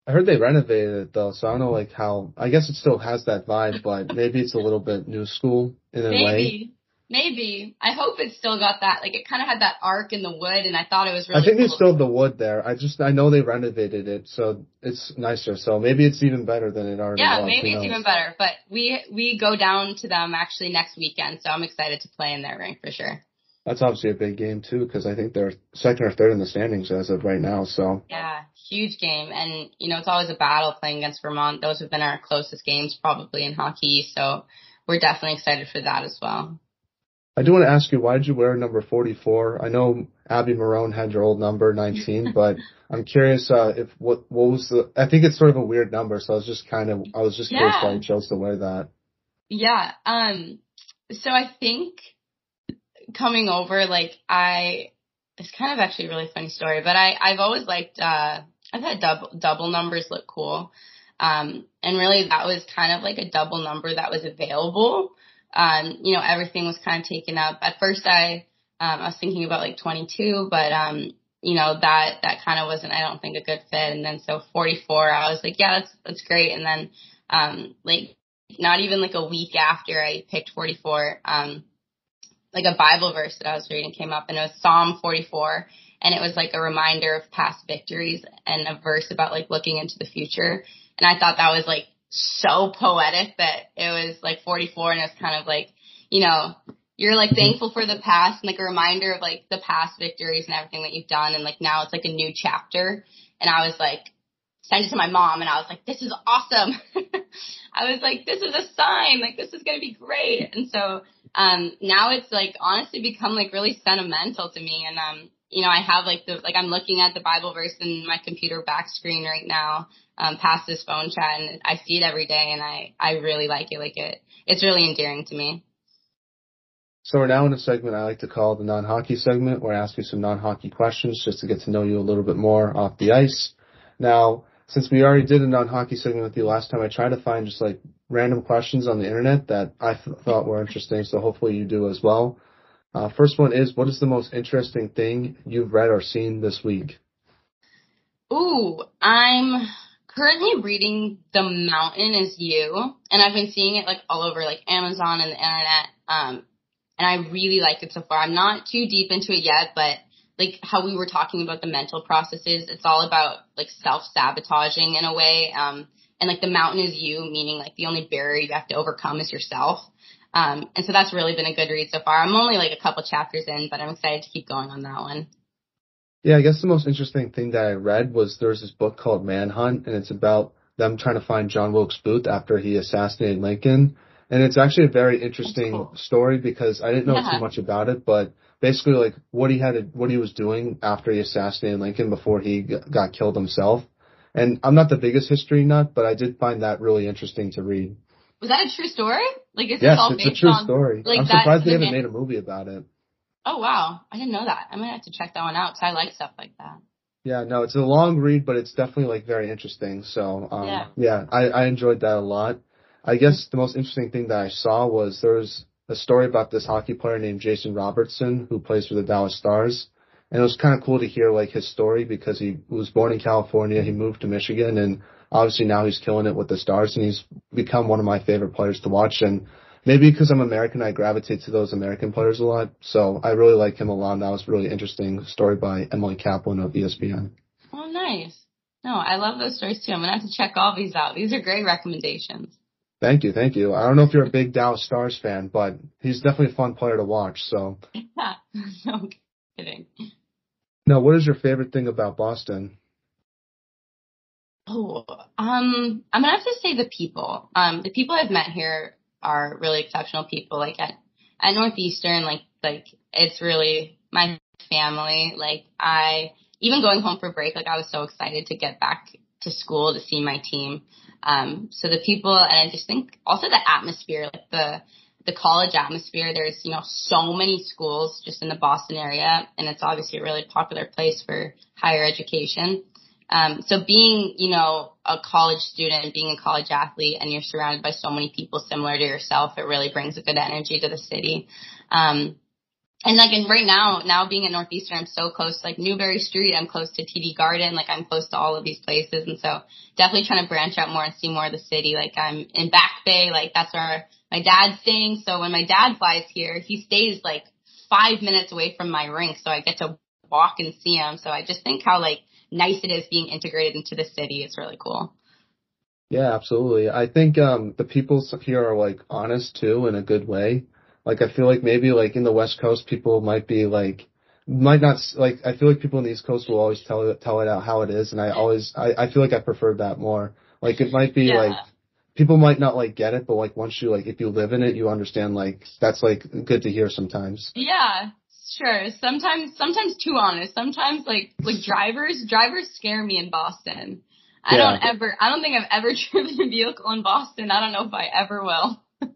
S1: I heard they renovated it though, so I don't know like how. I guess it still has that vibe, but maybe it's a little bit new school in a
S2: maybe.
S1: way.
S2: Maybe. I hope it's still got that. Like it kind of had that arc in the wood, and I thought it was really.
S1: I think
S2: cool.
S1: they still have the wood there. I just I know they renovated it, so it's nicer. So maybe it's even better than it already
S2: yeah,
S1: was.
S2: maybe it's even better. But we we go down to them actually next weekend, so I'm excited to play in their rink for sure.
S1: That's obviously a big game too, because I think they're second or third in the standings as of right now. So
S2: yeah, huge game, and you know it's always a battle playing against Vermont. Those have been our closest games probably in hockey, so we're definitely excited for that as well.
S1: I do want to ask you, why did you wear number 44? I know Abby Marone had your old number 19, but I'm curious uh, if what what was the? I think it's sort of a weird number, so I was just kind of I was just
S2: yeah.
S1: curious why you chose to wear that.
S2: Yeah. Um. So I think coming over, like I, it's kind of actually a really funny story, but I I've always liked uh I've had double double numbers look cool. Um, and really that was kind of like a double number that was available. Um, you know, everything was kind of taken up. At first I, um, I was thinking about like 22, but, um, you know, that, that kind of wasn't, I don't think a good fit. And then so 44, I was like, yeah, that's, that's great. And then, um, like not even like a week after I picked 44, um, like a Bible verse that I was reading came up and it was Psalm 44 and it was like a reminder of past victories and a verse about like looking into the future. And I thought that was like so poetic that it was like 44 and it was kind of like, you know, you're like thankful for the past and like a reminder of like the past victories and everything that you've done and like now it's like a new chapter. And I was like, sent it to my mom and I was like, this is awesome. I was like, this is a sign, like this is going to be great. And so, um, now it's like honestly become like really sentimental to me. And, um, you know, I have like the, like I'm looking at the Bible verse in my computer back screen right now, um, past this phone chat and I see it every day and I, I really like it. Like it, it's really endearing to me.
S1: So we're now in a segment I like to call the non-hockey segment where I ask you some non-hockey questions just to get to know you a little bit more off the ice. Now, since we already did a non-hockey segment with you last time, I tried to find just like random questions on the internet that I th- thought were interesting. So hopefully you do as well. Uh, first one is, what is the most interesting thing you've read or seen this week?
S2: Ooh, I'm currently reading The Mountain Is You, and I've been seeing it like all over like Amazon and the internet. Um, and I really like it so far. I'm not too deep into it yet, but like how we were talking about the mental processes, it's all about like self sabotaging in a way. Um, and like the mountain is you, meaning like the only barrier you have to overcome is yourself. Um, and so that's really been a good read so far. I'm only like a couple chapters in, but I'm excited to keep going on that one.
S1: Yeah, I guess the most interesting thing that I read was there's this book called Manhunt, and it's about them trying to find John Wilkes Booth after he assassinated Lincoln. And it's actually a very interesting cool. story because I didn't know yeah. too much about it, but basically like what he had, to, what he was doing after he assassinated Lincoln before he got killed himself. And I'm not the biggest history nut, but I did find that really interesting to read.
S2: Was that a true story? Like, is
S1: yes,
S2: all
S1: it's a true on, story. Like I'm surprised they haven't man- made a movie about it.
S2: Oh wow, I didn't know that. I might have to check that one out because I like stuff like that.
S1: Yeah, no, it's a long read, but it's definitely like very interesting. So, um, yeah, yeah I, I enjoyed that a lot. I guess the most interesting thing that I saw was there was a story about this hockey player named Jason Robertson who plays for the Dallas Stars. And it was kind of cool to hear like his story because he was born in California, he moved to Michigan and obviously now he's killing it with the stars and he's become one of my favorite players to watch. And maybe because I'm American, I gravitate to those American players a lot. So I really like him a lot. And that was a really interesting story by Emily Kaplan of ESPN.
S2: Oh, nice. No, I love those stories too. I'm going to have to check all these out. These are great recommendations.
S1: Thank you, thank you. I don't know if you're a big Dallas Stars fan, but he's definitely a fun player to watch. So.
S2: Yeah, no kidding.
S1: Now, what is your favorite thing about Boston?
S2: Oh, um, I'm gonna have to say the people. Um, the people I've met here are really exceptional people. Like at at Northeastern, like like it's really my family. Like I even going home for break, like I was so excited to get back to school to see my team. Um, so the people, and I just think also the atmosphere, like the the college atmosphere. There's you know so many schools just in the Boston area, and it's obviously a really popular place for higher education. Um, so being, you know, a college student, being a college athlete, and you're surrounded by so many people similar to yourself, it really brings a good energy to the city. Um, and like, and right now, now being at Northeastern, I'm so close, like Newbury Street, I'm close to TD Garden, like I'm close to all of these places. And so definitely trying to branch out more and see more of the city. Like I'm in Back Bay, like that's where my dad's staying. So when my dad flies here, he stays like five minutes away from my rink. So I get to walk and see him. So I just think how like nice it is being integrated into the city. It's really cool.
S1: Yeah, absolutely. I think um the people here are like honest too in a good way. Like I feel like maybe like in the West Coast people might be like might not like I feel like people in the East Coast will always tell it tell it out how it is and I always I, I feel like I prefer that more. Like it might be yeah. like people might not like get it, but like once you like if you live in it you understand like that's like good to hear sometimes.
S2: Yeah. Sure. Sometimes sometimes too honest. Sometimes like like drivers drivers scare me in Boston. I yeah. don't ever I don't think I've ever driven a vehicle in Boston. I don't know if I ever will.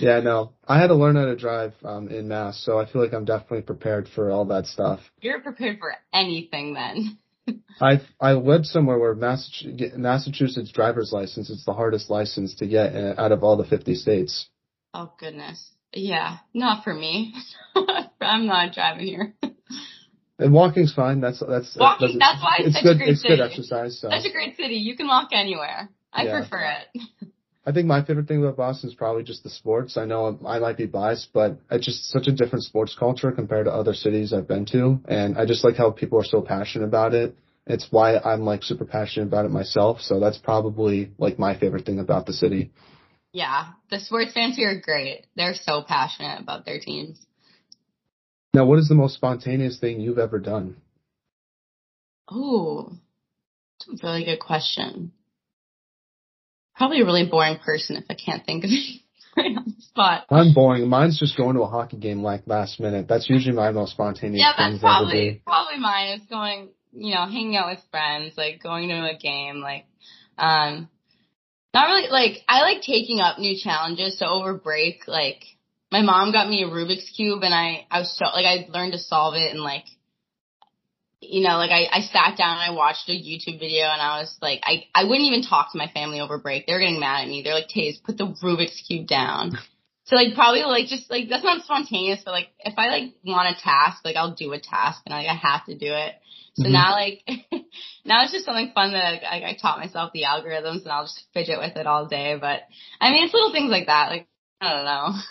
S1: Yeah, no. I had to learn how to drive um, in Mass, so I feel like I'm definitely prepared for all that stuff.
S2: You're prepared for anything then.
S1: I I lived somewhere where Mass Massachusetts driver's license is the hardest license to get uh, out of all the 50 states.
S2: Oh goodness. Yeah, not for me. I'm not driving here.
S1: And walking's fine. That's that's
S2: walking. That's, that's why it's,
S1: it's
S2: such
S1: good.
S2: a great
S1: it's
S2: city.
S1: good exercise. So.
S2: Such a great city. You can walk anywhere. I yeah. prefer it.
S1: I think my favorite thing about Boston is probably just the sports. I know I might be biased, but it's just such a different sports culture compared to other cities I've been to. And I just like how people are so passionate about it. It's why I'm like super passionate about it myself. So that's probably like my favorite thing about the city.
S2: Yeah. The sports fans here are great. They're so passionate about their teams.
S1: Now, what is the most spontaneous thing you've ever done?
S2: Oh, that's a really good question probably a really boring person if I can't think of it right on the spot.
S1: I'm boring. Mine's just going to a hockey game like last minute. That's usually my most spontaneous.
S2: Yeah, that's probably probably mine. Is going, you know, hanging out with friends, like going to a game, like, um, not really like I like taking up new challenges. So over break, like my mom got me a Rubik's cube, and I I was so like I learned to solve it in like you know, like I, I sat down and I watched a YouTube video and I was like, I, I wouldn't even talk to my family over break. They were getting mad at me. They're like, Taze, put the Rubik's Cube down. So like probably like just like that's not spontaneous, but like if I like want a task, like I'll do a task and like I have to do it. So mm-hmm. now like now it's just something fun that I, I taught myself the algorithms and I'll just fidget with it all day. But I mean it's little things like that. Like I don't know.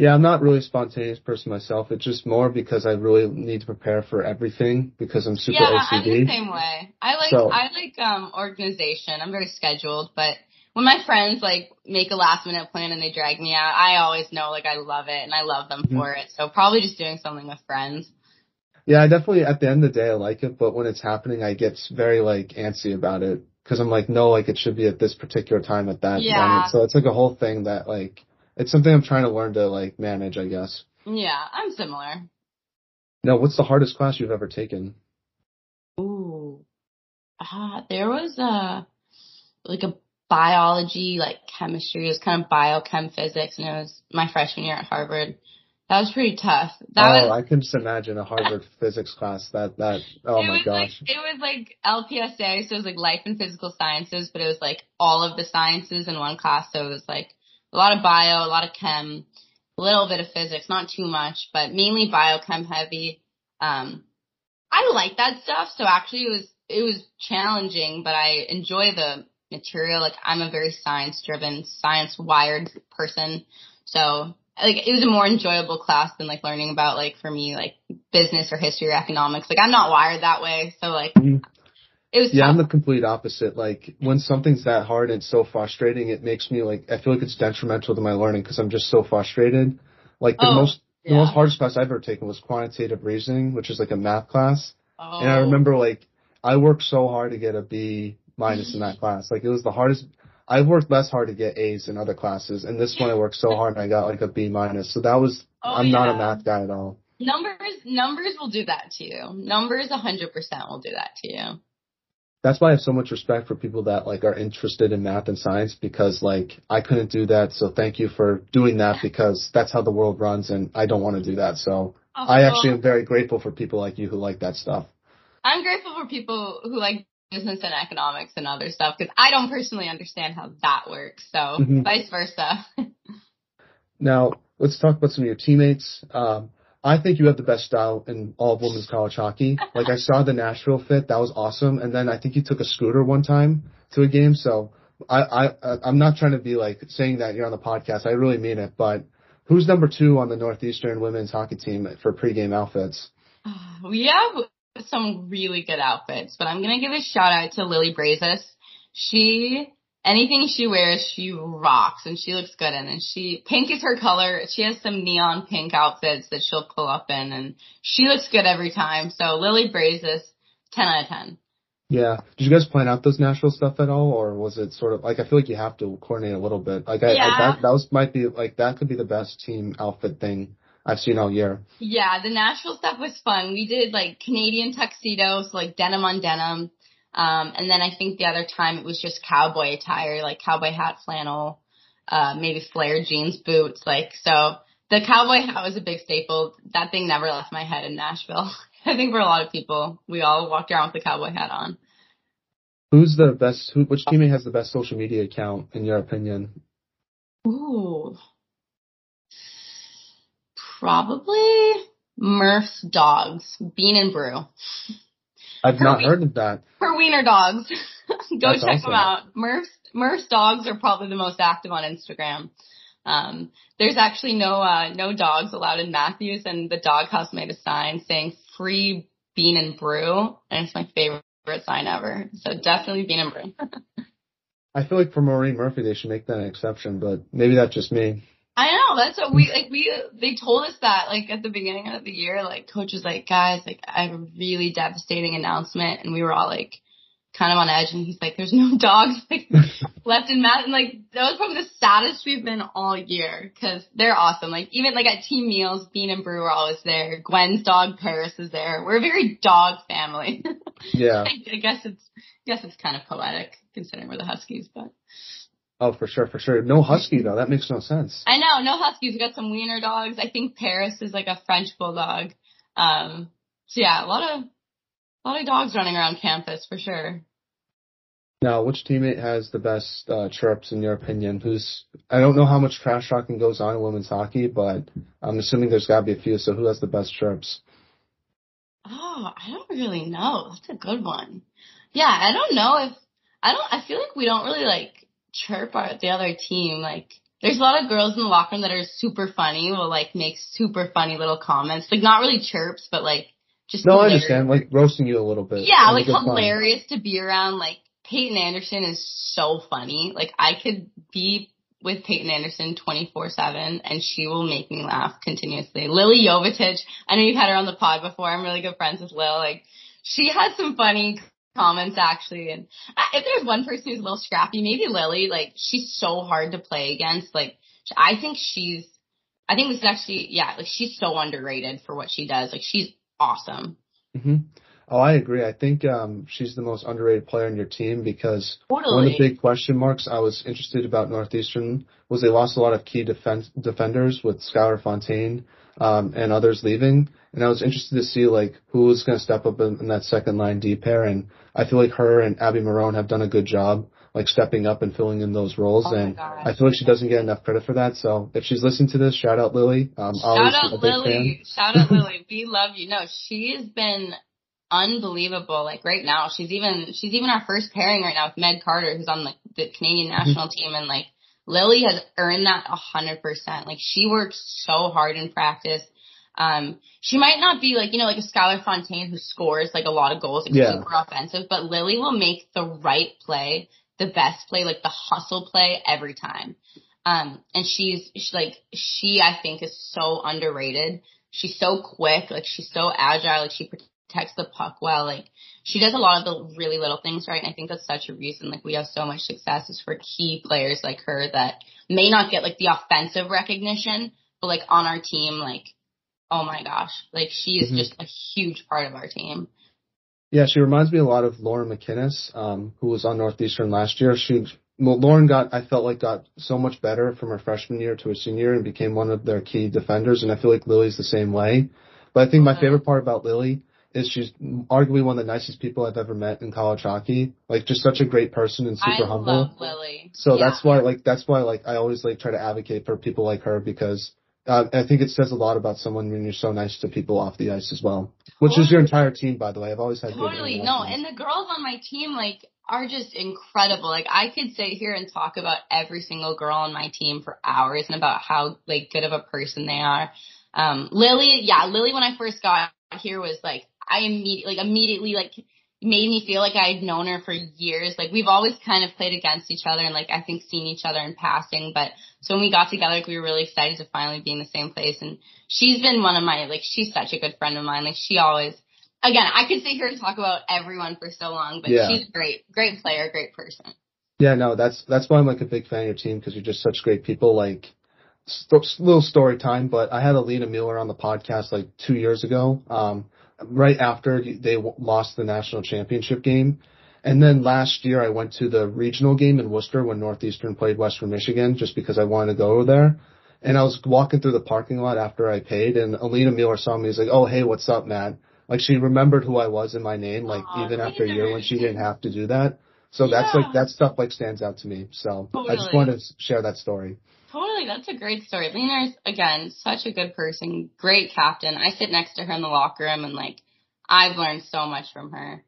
S1: Yeah, I'm not really a spontaneous person myself. It's just more because I really need to prepare for everything because I'm super
S2: yeah,
S1: OCD.
S2: I'm the same way. I like so, I like um organization. I'm very scheduled, but when my friends like make a last minute plan and they drag me out, I always know like I love it and I love them mm-hmm. for it. So probably just doing something with friends.
S1: Yeah, I definitely at the end of the day I like it, but when it's happening, I get very like antsy about it because I'm like, no, like it should be at this particular time at that
S2: yeah.
S1: moment. So it's like a whole thing that like it's something I'm trying to learn to like manage, I guess.
S2: Yeah, I'm similar.
S1: Now, what's the hardest class you've ever taken?
S2: Ooh, uh, there was a like a biology, like chemistry. It was kind of biochem physics, and it was my freshman year at Harvard. That was pretty tough. That
S1: oh,
S2: was,
S1: I can just imagine a Harvard physics class. That that oh my gosh.
S2: Like, it was like LPSA, so it was like life and physical sciences, but it was like all of the sciences in one class. So it was like a lot of bio, a lot of chem, a little bit of physics, not too much, but mainly biochem heavy. Um, I like that stuff. So actually it was, it was challenging, but I enjoy the material. Like I'm a very science driven, science wired person. So like it was a more enjoyable class than like learning about like for me like business or history or economics. Like I'm not wired that way. So like mm-hmm. It was
S1: yeah,
S2: tough.
S1: I'm the complete opposite. Like when something's that hard and so frustrating, it makes me like I feel like it's detrimental to my learning because I'm just so frustrated. Like the
S2: oh,
S1: most
S2: yeah.
S1: the most hardest class I've ever taken was quantitative reasoning, which is like a math class.
S2: Oh.
S1: And I remember like I worked so hard to get a B minus in that class. Like it was the hardest. I've worked less hard to get A's in other classes, and this one I worked so hard and I got like a B minus. So that was
S2: oh,
S1: I'm
S2: yeah.
S1: not a math guy at all.
S2: Numbers numbers will do that to you. Numbers 100% will do that to you
S1: that's why I have so much respect for people that like are interested in math and science because like I couldn't do that. So thank you for doing that because that's how the world runs and I don't want to do that. So oh, I actually am very grateful for people like you who like that stuff.
S2: I'm grateful for people who like business and economics and other stuff because I don't personally understand how that works. So mm-hmm. vice versa.
S1: now let's talk about some of your teammates. Um, I think you have the best style in all of women's college hockey. Like I saw the Nashville fit, that was awesome. And then I think you took a scooter one time to a game. So I, I, I'm not trying to be like saying that you're on the podcast. I really mean it. But who's number two on the Northeastern women's hockey team for pregame outfits?
S2: We have some really good outfits, but I'm gonna give a shout out to Lily Brazis. She anything she wears, she rocks and she looks good in. And she, pink is her color. She has some neon pink outfits that she'll pull up in and she looks good every time. So Lily Brazis, 10 out of 10.
S1: Yeah. Did you guys plan out those Nashville stuff at all, or was it sort of like I feel like you have to coordinate a little bit? Like I,
S2: yeah.
S1: I that that was might be like that could be the best team outfit thing I've seen all year.
S2: Yeah, the Nashville stuff was fun. We did like Canadian tuxedos, like denim on denim. Um, and then I think the other time it was just cowboy attire, like cowboy hat, flannel, uh, maybe flared jeans, boots, like, so the cowboy hat was a big staple. That thing never left my head in Nashville. I think for a lot of people, we all walked around with the cowboy hat on.
S1: Who's the best, who, which teammate has the best social media account in your opinion?
S2: Ooh. Probably Murph's dogs, Bean and Brew.
S1: I've not heard of that.
S2: For wiener dogs. Go That's check awesome. them out. Murph's Murph's dogs are probably the most active on Instagram. Um, there's actually no uh, no dogs allowed in Matthews, and the doghouse made a sign saying "Free Bean and Brew," and it's my favorite sign ever. So definitely Bean and Brew.
S1: I feel like for Maureen Murphy, they should make that an exception, but maybe that's just me.
S2: I know that's what we like. We they told us that like at the beginning of the year, like coach was like, guys, like I have a really devastating announcement, and we were all like, kind of on edge and he's like, there's no dogs like left in. And like, that was probably the saddest we've been all year because they're awesome. Like even like at team meals, Bean and Brew are always there. Gwen's dog Paris is there. We're a very dog family.
S1: Yeah.
S2: I, I guess it's, I guess it's kind of poetic considering we're the Huskies, but.
S1: Oh, for sure, for sure. No husky though. That makes no sense.
S2: I know, no huskies. We got some wiener dogs. I think Paris is like a French bulldog. Um, so yeah, a lot of a lot of dogs running around campus for sure.
S1: Now, which teammate has the best uh, chirps in your opinion? Who's I don't know how much trash talking goes on in women's hockey, but I'm assuming there's got to be a few. So who has the best chirps?
S2: Oh, I don't really know. That's a good one. Yeah, I don't know if I don't. I feel like we don't really like chirp our the other team. Like, there's a lot of girls in the locker room that are super funny. Will like make super funny little comments. Like, not really chirps, but like just
S1: No, I understand. Like roasting you a little bit.
S2: Yeah, like
S1: good fun.
S2: hilarious to be around. Like Peyton Anderson is so funny. Like I could be with Peyton Anderson 24-7 and she will make me laugh continuously. Lily Jovicic, I know you've had her on the pod before. I'm really good friends with Lil. Like she has some funny comments actually. And uh, if there's one person who's a little scrappy, maybe Lily. Like she's so hard to play against. Like I think she's, I think this is actually, yeah, like she's so underrated for what she does. Like she's awesome.
S1: hmm Oh, I agree. I think um, she's the most underrated player on your team because one of the big question marks I was interested about Northeastern was they lost a lot of key defense defenders with Skylar Fontaine um, and others leaving, and I was interested to see like who was going to step up in, in that second line D pair, and I feel like her and Abby Marone have done a good job like stepping up and filling in those roles,
S2: Oh
S1: and I feel like she doesn't get enough credit for that. So if she's listening to this, shout out Lily. Um,
S2: Shout out Lily. Shout out Lily. We love you. No, she has been unbelievable. Like right now, she's even she's even our first pairing right now with Meg Carter, who's on the, the Canadian national team, and like Lily has earned that a hundred percent. Like she works so hard in practice. Um, she might not be like you know like a Skylar Fontaine who scores like a lot of goals, like
S1: Yeah.
S2: super offensive, but Lily will make the right play, the best play, like the hustle play every time. Um, and she's, she's like, she, I think is so underrated. She's so quick, like she's so agile, like she protects the puck well, like she does a lot of the really little things right. And I think that's such a reason, like we have so much success is for key players like her that may not get like the offensive recognition, but like on our team, like, oh my gosh, like she is
S1: Mhm.
S2: just a huge part of our team.
S1: Yeah, she reminds me a lot of Lauren MacInnis, um, who was on Northeastern last year. She, well, Lauren got, I felt like got so much better from her freshman year to her senior year and became one of their key defenders. And I feel like Lily's the same way. But I think my favorite part about Lily is she's arguably one of the nicest people I've ever met in college hockey. Like just such a great person and super
S2: I
S1: humble.
S2: love Lily.
S1: So
S2: Yeah.
S1: that's why, like, that's why, like, I always like try to advocate for people like her because uh, I think it says a lot about someone when you're so nice to people off the ice as well. Which is your entire team, by the way. I've always had
S2: Totally. No, and the girls on my team like are just incredible. Like I could sit here and talk about every single girl on my team for hours and about how like good of a person they are. Um Lily, yeah, Lily when I first got here was like I immediately like immediately like made me feel like I had known her for years. Like we've always kind of played against each other and like I think seen each other in passing, but so when we got together, like, we were really excited to finally be in the same place. And she's been one of my like she's such a good friend of mine. Like she always again, I could sit here and talk about everyone for so long, but
S1: Yeah.
S2: she's great, great player, great person.
S1: Yeah, no, that's that's why I'm like a big fan of your team because you're just such great people. Like, st- little story time, but I had Alina Mueller on the podcast like two years ago, um, right after they lost the national championship game, and then last year I went to the regional game in Worcester when Northeastern played Western Michigan, just because I wanted to go there. And I was walking through the parking lot after I paid, and Alina Mueller saw me. He's like, "Oh, hey, what's up, Matt?" Like she remembered who I was and my name, like
S2: Aw,
S1: even after a year when she didn't have to do that. So that's like that stuff like stands out to me. So I just
S2: Totally.
S1: wanted to share that story.
S2: Totally, that's a great story. Lena's again such a good person, great captain. I sit next to her in the locker room, and like I've learned so much from her.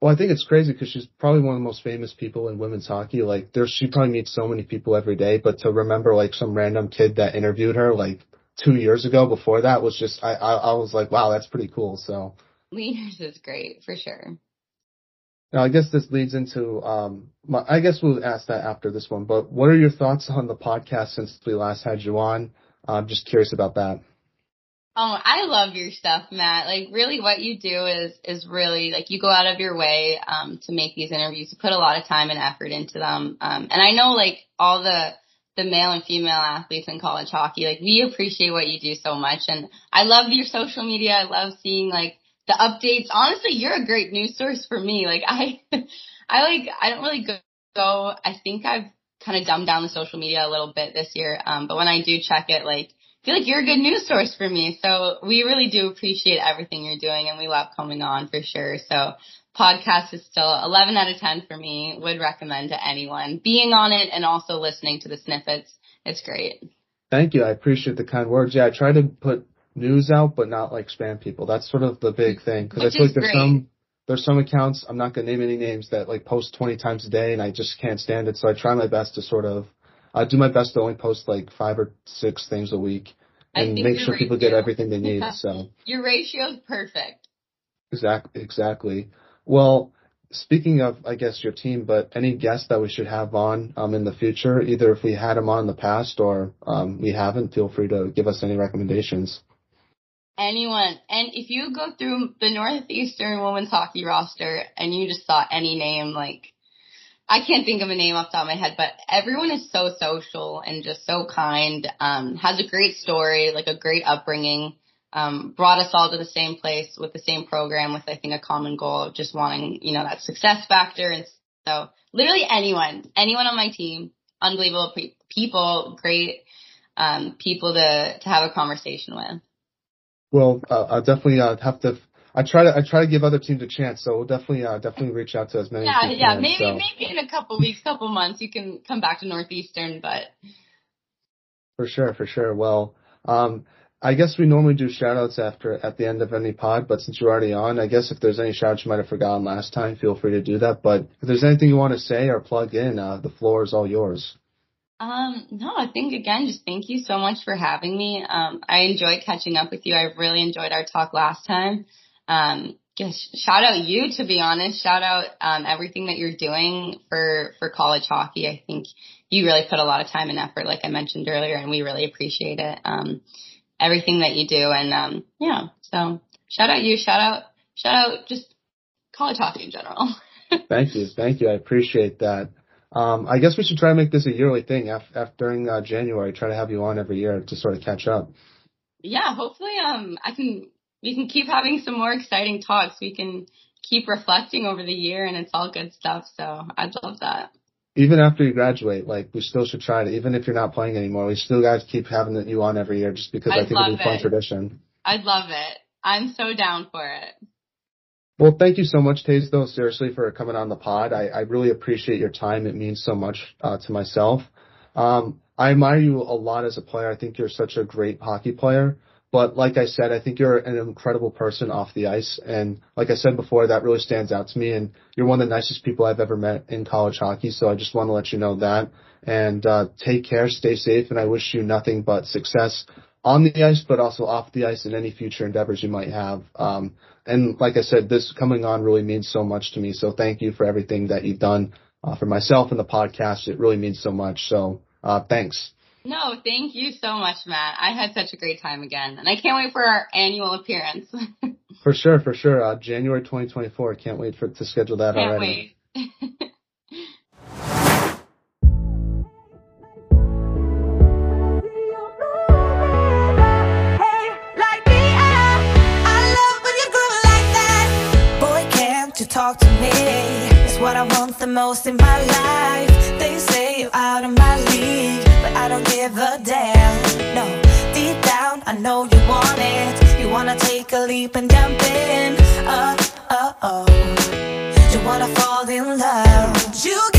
S1: Well, I think it's crazy because she's probably one of the most famous people in women's hockey. Like, there's she probably meets so many people every day, but to remember like some random kid that interviewed her like two years ago before that was just I I, I was like, wow, that's pretty cool. So
S2: leaders is great for sure.
S1: Now, I guess this leads into, um, my, I guess we'll ask that after this one, but what are your thoughts on the podcast since we last had you on? I'm just curious about that.
S2: Oh, I love your stuff, Matt. Like really what you do is, is really like you go out of your way, um, to make these interviews. You put a lot of time and effort into them. Um, and I know like all the, the male and female athletes in college hockey, like we appreciate what you do so much. And I love your social media. I love seeing like the updates. Honestly, you're a great news source for me. Like I, I like, I don't really go, I think I've kind of dumbed down the social media a little bit this year. Um, but when I do check it, like, I feel like you're a good news source for me. So we really do appreciate everything you're doing and we love coming on for sure. So podcast is still 11 out of 10 for me. Would recommend to anyone being on it and also listening to the snippets. It's great.
S1: Thank you. I appreciate the kind words. Yeah, I try to put news out, but not like spam people. That's sort of the big thing. Cause I feel like there's great. some, there's some accounts, I'm not going to name any names that like post 20 times a day and I just can't stand it. So I try my best to sort of, I do my best to only post like five or six things a week and make sure people get everything they need. So
S2: your ratio is perfect.
S1: Exactly. Exactly. Well, speaking of, I guess your team, but any guests that we should have on um, in the future, either if we had them on in the past or um, we haven't, feel free to give us any recommendations.
S2: Anyone, and if you go through the Northeastern women's hockey roster and you just saw any name like I can't think of a name off the top of my head, but everyone is so social and just so kind. Um, has a great story, like a great upbringing. Um, brought us all to the same place with the same program with I think a common goal of just wanting, you know, that success factor. And so literally anyone, anyone on my team, unbelievable pe- people, great, um, people to, to have a conversation with.
S1: Well, uh, I'll definitely uh, have to I try to I try to give other teams a chance, so we'll definitely uh, definitely reach out to as many.
S2: Yeah, yeah,
S1: can,
S2: maybe
S1: so.
S2: maybe in a couple weeks, couple months, you can come back to Northeastern, but
S1: for sure, for sure. Well, um, I guess we normally do shout outs after at the end of any pod, but since you're already on, I guess if there's any shout outs you might have forgotten last time, feel free to do that. But if there's anything you want to say or plug in, uh, the floor is all yours.
S2: Um, no, I think again, just thank you so much for having me. Um, I enjoyed catching up with you. I really enjoyed our talk last time. Um, just shout out you to be honest. Shout out um, everything that you're doing for for college hockey. I think you really put a lot of time and effort, like I mentioned earlier, and we really appreciate it. Um, everything that you do, and um, yeah. So shout out you. Shout out shout out just college hockey in general.
S1: thank you, thank you. I appreciate that. Um, I guess we should try to make this a yearly thing after, after during uh, January. Try to have you on every year to sort of catch up.
S2: Yeah, hopefully, um, I can we can keep having some more exciting talks. We can keep reflecting over the year and it's all good stuff. So I'd love that.
S1: Even after you graduate, like we still should try to, even if you're not playing anymore, we still guys keep having you on every year just because I'd I think it'd be a fun tradition.
S2: I'd love it. I'm so down for it.
S1: Well, thank you so much, Taze, though, seriously, for coming on the pod. I, I really appreciate your time. It means so much uh, to myself. Um, I admire you a lot as a player. I think you're such a great hockey player. But like I said, I think you're an incredible person off the ice. And like I said before, that really stands out to me. And you're one of the nicest people I've ever met in college hockey. So I just want to let you know that. And uh, take care, stay safe, and I wish you nothing but success on the ice, but also off the ice in any future endeavors you might have. Um, and like I said, this coming on really means so much to me. So thank you for everything that you've done uh, for myself and the podcast. It really means so much. So uh, thanks.
S2: No, thank you so much, Matt. I had such a great time again, and I can't wait for our annual appearance.
S1: for sure, for sure. Uh, January 2024. Can't wait for to schedule that
S2: can't
S1: already.
S2: Wait.
S3: what I want the most in my life. They say you're out of my league But I don't give a damn, no Deep down, I know you want it. You wanna take a leap and jump in, oh, oh, oh. You wanna fall in love. You